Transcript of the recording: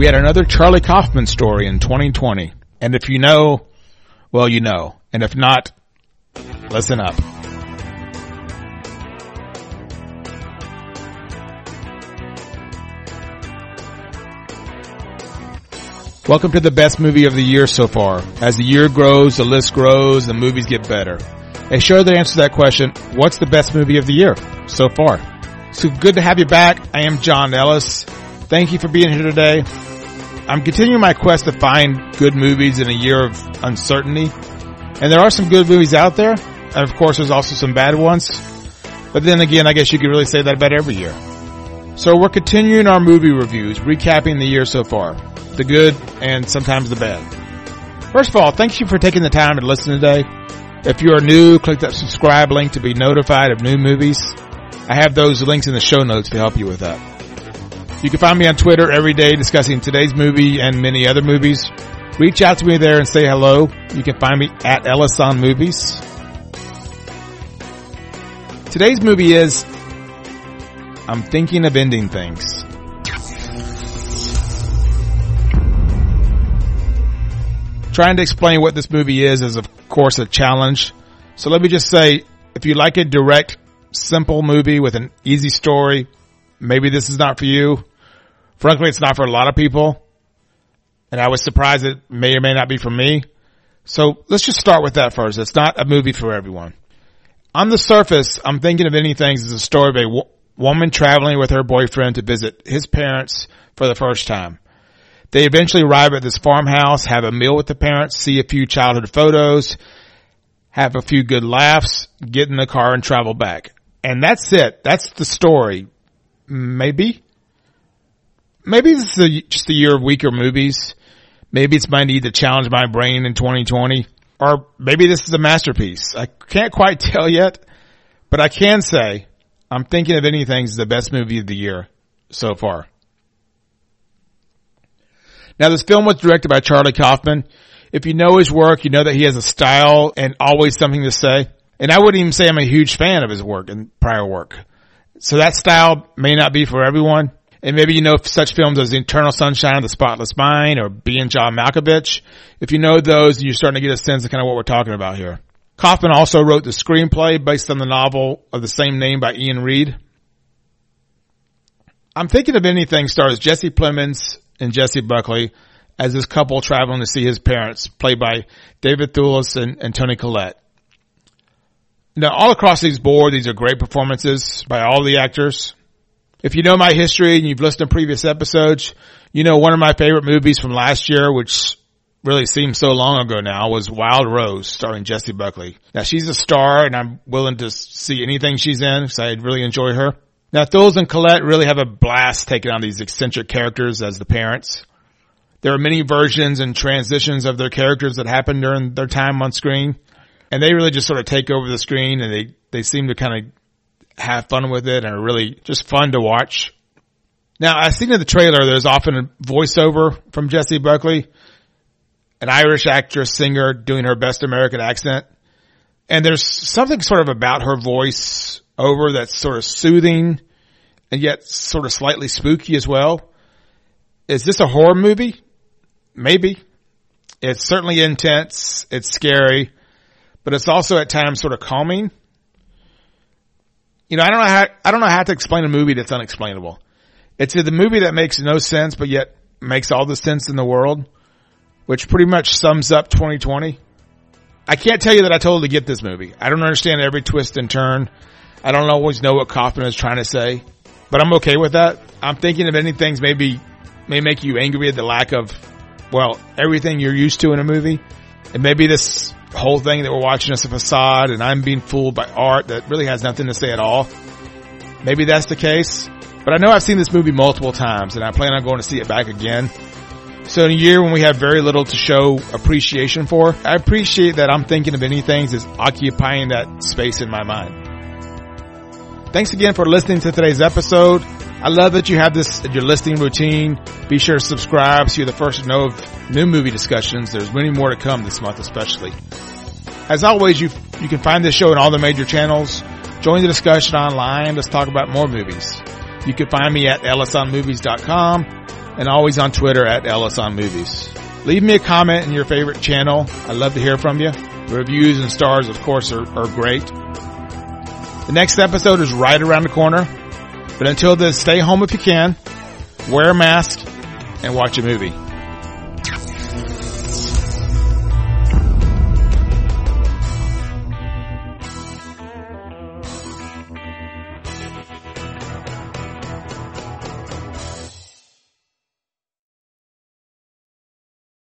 We had another Charlie Kaufman story in 2020. And if you know, well, you know. And if not, listen up. Welcome to the best movie of the year so far. As the year grows, the list grows, the movies get better. A show that answers that question, what's the best movie of the year so far? So good to have you back. I am John Ellis. Thank you for being here today. I'm continuing my quest to find good movies in a year of uncertainty. And there are some good movies out there. And of course there's also some bad ones. But then again, I guess you could really say that about every year. So we're continuing our movie reviews, recapping the year so far the good, and sometimes the bad. First of all, thank you for taking the time to listen today. If you are new, click that subscribe link to be notified of new movies. I have those links in the show notes to help you with that. You can find me on Twitter every day discussing today's movie and many other movies. Reach out to me there and say hello. You can find me at Ellison Movies. Today's movie is I'm Thinking of Ending Things. Trying to explain what this movie is is of course a challenge. So let me just say, if you like a direct, simple movie with an easy story, maybe this is not for you. Frankly, it's not for a lot of people. And I was surprised it may or may not be for me. So let's just start with that first. It's not a movie for everyone. On the surface, I'm thinking of Ending Things as a story of a w- woman traveling with her boyfriend to visit his parents for the first time. They eventually arrive at this farmhouse, have a meal with the parents, see a few childhood photos, have a few good laughs, get in the car and travel back. And that's it. That's the story. Maybe. Maybe this is a, just a year of weaker movies. Maybe it's my need to challenge my brain in 2020. Or maybe this is a masterpiece. I can't quite tell yet, but I can say I'm thinking of Ending Things is the best movie of the year so far. Now this film was directed by Charlie Kaufman. If you know his work, you know that he has a style and always something to say. And I wouldn't even say I'm a huge fan of his work and prior work. So that style may not be for everyone. And maybe you know such films as The Eternal Sunshine of the Spotless Mind or Being John Malkovich. If you know those, you're starting to get a sense of kind of what we're talking about here. Kaufman also wrote the screenplay based on the novel of the same name by Iain Reid. I'm thinking of Ending Things stars Jesse Plemons and Jessie Buckley as this couple traveling to see his parents, played by David Thewlis and, and Toni Collette. Now, all across these board, these are great performances by all the actors. If you know my history and you've listened to previous episodes, you know one of my favorite movies from last year, which really seems so long ago now, was Wild Rose, starring Jessie Buckley. Now she's a star and I'm willing to see anything she's in because I really enjoy her. Now Thewlis and Collette really have a blast taking on these eccentric characters as the parents. There are many versions and transitions of their characters that happen during their time on screen. And they really just sort of take over the screen and they, they seem to kind of have fun with it and are really just fun to watch. Now, I've seen in the trailer, there's often a voiceover from Jessie Buckley, an Irish actress singer doing her best American accent. And there's something sort of about her voice over that's sort of soothing and yet sort of slightly spooky as well. Is this a horror movie? Maybe. It's certainly intense. It's scary, but it's also at times sort of calming. You know, I don't know how, I don't know how to explain a movie that's unexplainable. It's the movie that makes no sense, but yet makes all the sense in the world, which pretty much sums up 2020. I can't tell you that I totally get this movie. I don't understand every twist and turn. I don't always know what Kaufman is trying to say, but I'm okay with that. I'm thinking of Ending Things maybe may make you angry at the lack of, well, everything you're used to in a movie. And maybe this whole thing that we're watching is a facade and I'm being fooled by art that really has nothing to say at all. Maybe that's the case. But I know I've seen this movie multiple times and I plan on going to see it back again. So in a year when we have very little to show appreciation for, I appreciate that I'm thinking of Ending Things as occupying that space in my mind. Thanks again for listening to today's episode. I love that you have this, your listing routine. Be sure to subscribe so you're the first to know of new movie discussions. There's many more to come this month, especially. As always, you, you can find this show in all the major channels. Join the discussion online. Let's talk about more movies. You can find me at ellisonmovies.com and always on Twitter at ellisonmovies. Leave me a comment in your favorite channel. I love to hear from you. The reviews and stars, of course, are, are great. The next episode is right around the corner. But until then, stay home if you can, wear a mask, and watch a movie.